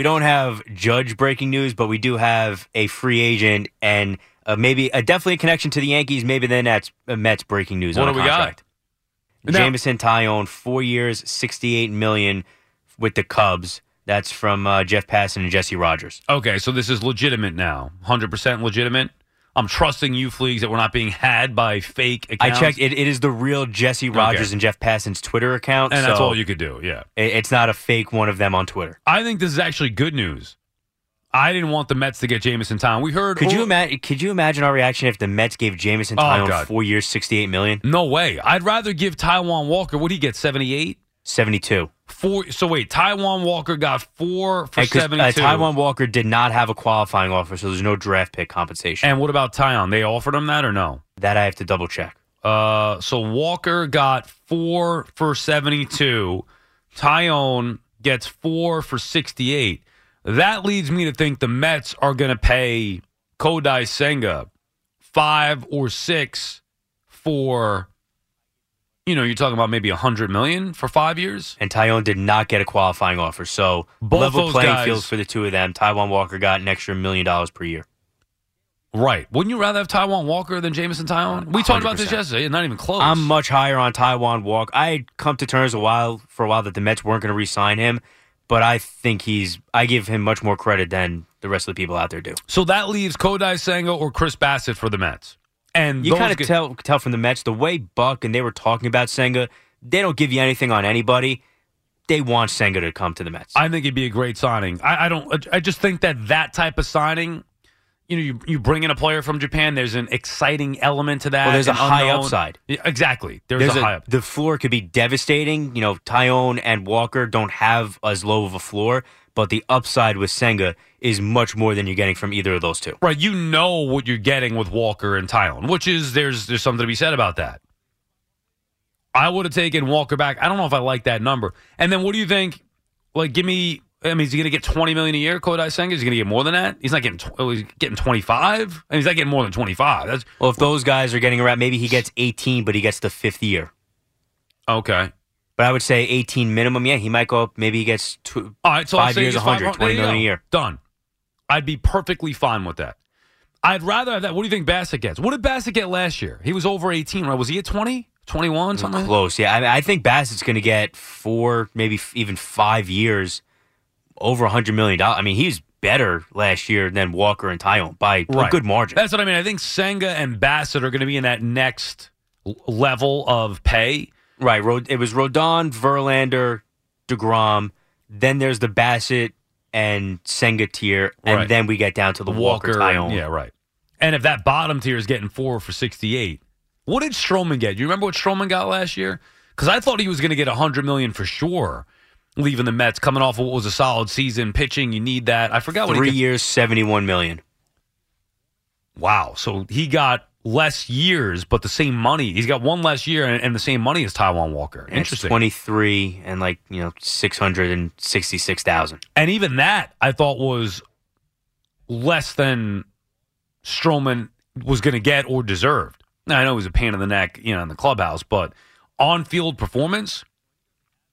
We don't have Judge breaking news, but we do have a free agent and uh, maybe a definitely a connection to the Yankees. Maybe then that's uh, Mets breaking news. What on do we got? contract. Now- Jameson Taillon, four years, sixty-eight million with the Cubs. That's from uh, Jeff Passan and Jesse Rogers. Okay, so this is legitimate now. 100% legitimate. I'm trusting you, Fleegs, that we're not being had by fake I checked. It, it is the real Jesse Rogers and Jeff Passan's Twitter account, And that's all you could do, yeah. it- it's not a fake one of them on Twitter. I think this is actually good news. I didn't want the Mets to get Jameson Taillon. We heard. Could you imagine? Could you imagine our reaction if the Mets gave Jameson Oh, Taillon four years, sixty-eight million? No way. I'd rather give Taijuan Walker. What would he get? 78? 72. Four. So wait, Taijuan Walker got four for 'cause, 72. Uh, Taijuan Walker did not have a qualifying offer, so there's no draft pick compensation. And what about Taillon? They offered him that or no? that I have to double check. Uh, so Walker got four for 72. Taillon gets four for 68. That leads me to think the Mets are going to pay Kodai Senga five or six for, you know, you're talking about maybe a hundred million for five years. And Taillon did not get a qualifying offer, so Both level playing guys- field for the two of them. Taijuan Walker got an extra million dollars per year. Right. Wouldn't you rather have Taijuan Walker than Jameson Taillon? We talked about this 100%. yesterday. Not even close. I'm much higher on Taijuan Walker. I had come to terms a while for a while that the Mets weren't going to re-sign him, but I think he's. I give him much more credit than the rest of the people out there do. so that leaves Kodai Senga or Chris Bassitt for the Mets. And You kind of tell tell from the Mets the way Buck and they were talking about Senga. They don't give you anything on anybody. They want Senga to come to the Mets. I think it'd be a great signing. I, I don't. I just think that that type of signing, you know, you, you bring in a player from Japan. There's an exciting element to that. Well, there's a high unknown- upside. Yeah, exactly. There's, There's a, a, high up. the floor could be devastating. You know, Taillon and Walker don't have as low of a floor, but the upside with Senga is much more than you're getting from either of those two. Right. You know what you're getting with Walker and Taillon, which is there's there's something to be said about that. I would have taken Walker back. I don't know if I like that number. And then what do you think? Like, give me. I mean, is he going to get twenty million a year? Kodai Senga is he going to get more than that? He's not getting. Tw- oh, he's getting twenty five. I mean, he's not getting more than twenty five. That's Well, if those guys are getting around, maybe he gets 18, but he gets the fifth year. okay. But I would say 18 minimum. Yeah, he might go up. Maybe he gets two, All right, so five years, just 100, 500. 20 There you million a year. Done. I'd be perfectly fine with that. I'd rather have that. What do you think Bassitt gets? What did Bassitt get last year? He was over 18, right? Was he at 20? 21, mm, something? Close. Yeah, I, I think Bassitt's going to get four, maybe f- even five years, over a $100 million. I mean, he's better last year than Walker and Taillon by a good margin. That's what I mean. I think Senga and Bassitt are going to be in that next l- level of pay. Right. It was Rodon, Verlander, DeGrom. Then there's the Bassitt and Senga tier. And Right. then we get down to the, Walker, Taillon. yeah, right. And if that bottom tier is getting four for 68, what did Stroman get? You remember what Stroman got last year? Because I thought he was going to get 100 million for sure, leaving the Mets, coming off of what was a solid season, pitching. You need that. I forgot what Three he got. years, 71 million. Wow. So he got less years, but the same money. He's got one less year and, and the same money as Taijuan Walker. And Interesting. 23 and like, you know, 666,000. And even that I thought was less than Stroman was going to get or deserved. Now, I know he was a pain in the neck, you know, in the clubhouse, but on field performance,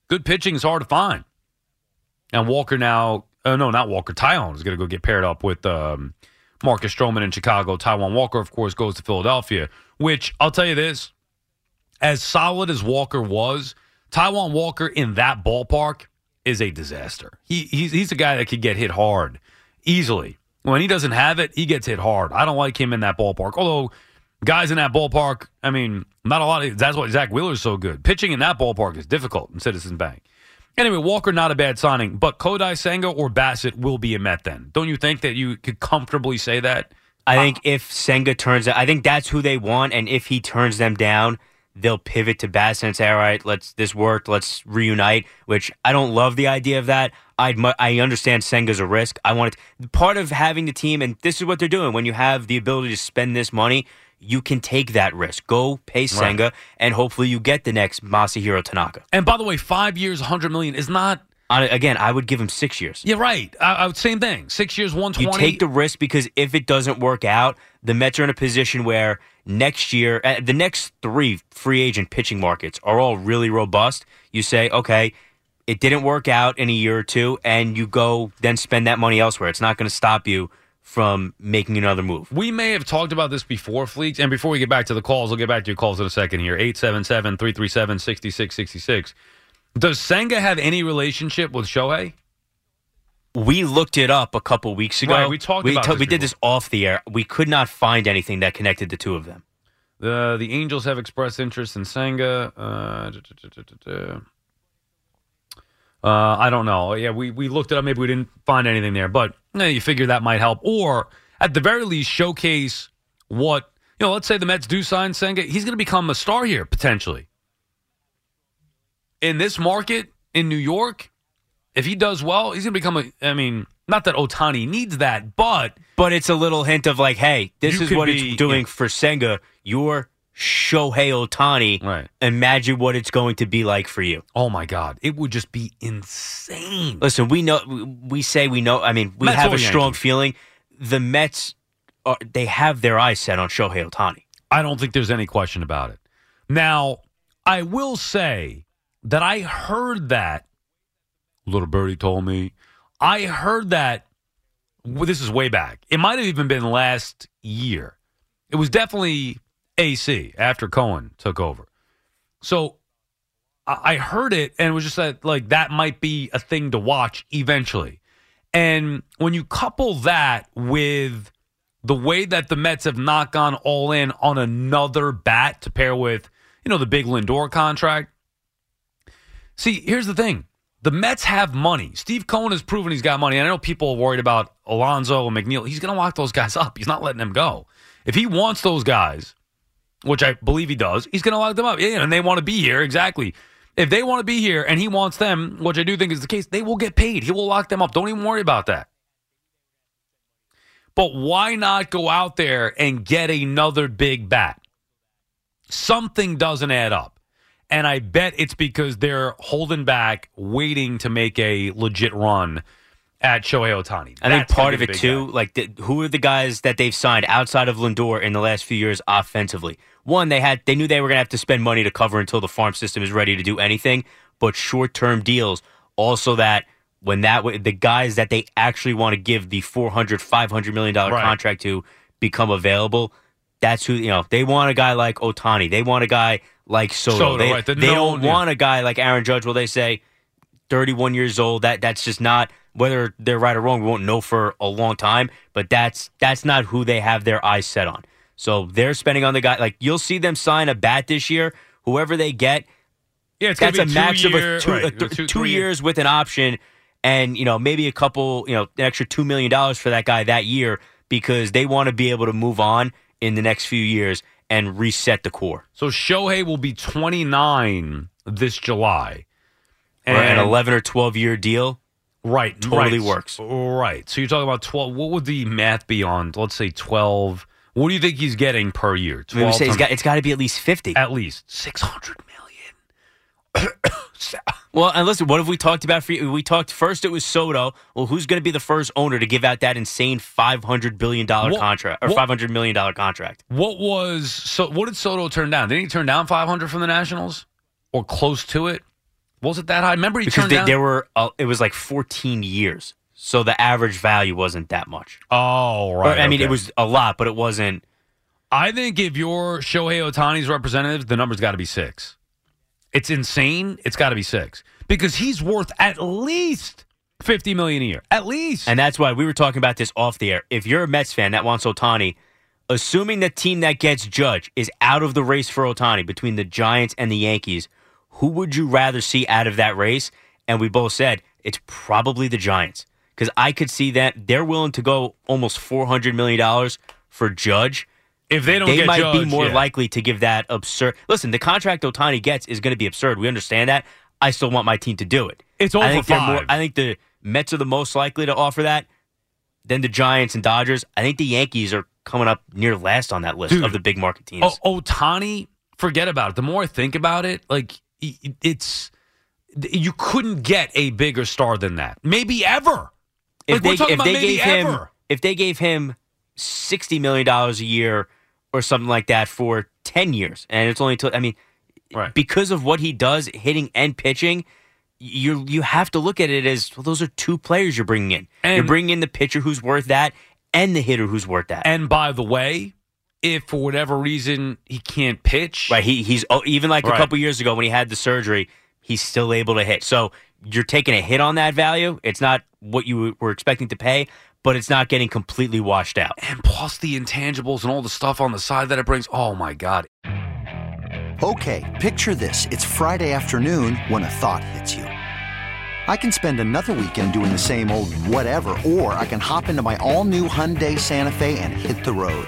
good pitching is hard to find. And Walker now, uh, no, not Walker, Taillon is going to go get paired up with um, Marcus Stroman in Chicago. Taijuan Walker, of course, goes to Philadelphia, which I'll tell you this as solid as Walker was, Taijuan Walker in that ballpark is a disaster. He he's he's a guy that could get hit hard easily. When he doesn't have it, he gets hit hard. I don't like him in that ballpark. Although guys in that ballpark, I mean, not a lot of that's why Zack Wheeler's so good. Pitching in that ballpark is difficult in Citizens Bank. Anyway, Walker not a bad signing, but Kodai Senga or Bassitt will be a Met. Then don't you think that you could comfortably say that? I think if Senga turns, out I think that's who they want, and if he turns them down, they'll pivot to Bassitt and say, "All right, let's this worked, let's reunite." Which I don't love the idea of that. I I understand Senga's a risk. I want it part of having the team, and this is what they're doing. When you have the ability to spend this money, you can take that risk. Go pay Senga, Right. and hopefully you get the next Masahiro Tanaka. And by the way, five years, 100 million is not. On, again, I would give him six years. Yeah, right. I, I would same thing. Six years, 120. You take the risk because if it doesn't work out, the Mets are in a position where next year, uh, the next three free agent pitching markets are all really robust. You say, okay, it didn't work out in a year or two, and you go then spend that money elsewhere. It's not going to stop you from making another move. We may have talked about this before, Fleeks. And before we get back to the calls, I'll get back to your calls in a second here. 877 337 6666. Does Senga have any relationship with Shohei? We looked it up a couple weeks ago. Right, we talked about t- We did this off the air. We could not find anything that connected the two of them. The the Angels have expressed interest in Senga. Uh, da, da, da. Uh, I don't know. Yeah, we, we looked it up. Maybe we didn't find anything there, but eh, you figure that might help. Or at the very least, showcase what you know. Let's say the Mets do sign Senga. He's going to become a star here potentially in this market in New York. If he does well, he's going to become a. I mean, not that Ohtani needs that, but But it's a little hint of like, hey, this is what be- it's doing yeah. for Senga. You're Shohei Ohtani. Right. Imagine what it's going to be like for you. oh my god, it would just be insane. Listen, we know we say we know. I mean, we Mets have a strong Yankees? feeling. The Mets, are, they have their eyes set on Shohei Ohtani. I don't think there's any question about it. Now, I will say that I heard that. Little Birdie told me. I heard that. well, This is way back. It might have even been last year. It was definitely AC after Cohen took over. So I heard it and it was just that like that might be a thing to watch eventually. And when you couple that with the way that the Mets have not gone all in on another bat to pair with, you know, the big Lindor contract. See, here's the thing. The Mets have money. Steve Cohen has proven he's got money. And I know people are worried about Alonso and McNeil. He's going to lock those guys up. He's not letting them go. If he wants those guys, which I believe he does, he's going to lock them up. Yeah, and they want to be here. Exactly. If they want to be here and he wants them, which I do think is the case, they will get paid. He will lock them up. Don't even worry about that. But why not go out there and get another big bat? Something doesn't add up. And I bet it's because they're holding back, waiting to make a legit run at Shohei Ohtani. I think part of it too, guy. like the, who are the guys that they've signed outside of Lindor in the last few years offensively? One, they had they knew they were going to have to spend money to cover until the farm system is ready to do anything, but short term deals. Also, that when that the guys that they actually want to give the 400 500 million dollar Right. contract to become available. That's who you know. They want a guy like Ohtani. They want a guy like Soto. Soto, they right, the they don't yeah. want a guy like Aaron Judge. Well, they say 31 years old. That that's just not whether they're right or wrong. We won't know for a long time, but that's that's not who they have their eyes set on. So they're spending on the guy. Like you'll see them sign a bat this year. Whoever they get, yeah, it's that's a be max of two-year- a two, right, a th- two- two three year- years with an option, and you know maybe a couple, you know, an extra two million dollars for that guy that year because they want to be able to move on in the next few years and reset the core. So Shohei will be 29 this July. Or an 11 or 12 year deal. Right, Totally right. works. Right. So you're talking about 12. What would the math be on? Let's say 12. What do you think he's getting per year? I mean, we 12 say he's got, it's got to be at least 50. at least 600 million. Well, and listen, what have we talked about for you? We talked first it was Soto. Well, who's going to be the first owner to give out that insane $500 billion What- contract or what- $500 million contract? What was so? What did Soto turn down? Didn't he turn down 500 from the Nationals or close to it? Was it that high? Remember he Because turned they, down. there were, uh, it was like 14 years. So the average value wasn't that much. oh, Or, right. I mean, okay. it was a lot, but it wasn't. I think if you're Shohei Ohtani's representative, the number's got to be six. It's insane. It's got to be six because he's worth at least 50 million a year. At least. And that's why we were talking about this off the air. If you're a Mets fan that wants Ohtani, assuming the team that gets Judge is out of the race for Ohtani between the Giants and the Yankees, who would you rather see out of that race? and we both said it's probably the Giants because I could see that they're willing to go almost four hundred million dollars for Judge. If they don't they might Judge, be more yeah. likely to give that absurd. Listen, the contract Ohtani gets is going to be absurd. We understand that. I still want my team to do it. It's I over think five. More, I think the Mets are the most likely to offer that. Then the Giants and Dodgers. I think the Yankees are coming up near last on that list Dude. of the big market teams. O- Ohtani, forget about it. The more I think about it, like i- it's you couldn't get a bigger star than that. Maybe ever. if Like, they if they maybe gave him ever. if they gave him sixty million dollars a year or something like that for ten years, and it's only till I mean, Right. because of what he does, hitting and pitching. You you have to look at it as well. Those are two players you're bringing in. you're bringing in the pitcher who's worth that, and the hitter who's worth that. And by the way, if for whatever reason he can't pitch, Right. He he's oh, even like Right. a couple years ago when he had the surgery, he's still able to hit. So you're taking a hit on that value. It's not what you were expecting to pay, but it's not getting completely washed out. and plus the intangibles and all the stuff on the side that it brings. Oh my god! Okay, picture this. It's Friday afternoon when a thought hits you. I can spend another weekend doing the same old whatever, or I can hop into my all new Hyundai Santa Fe and hit the road.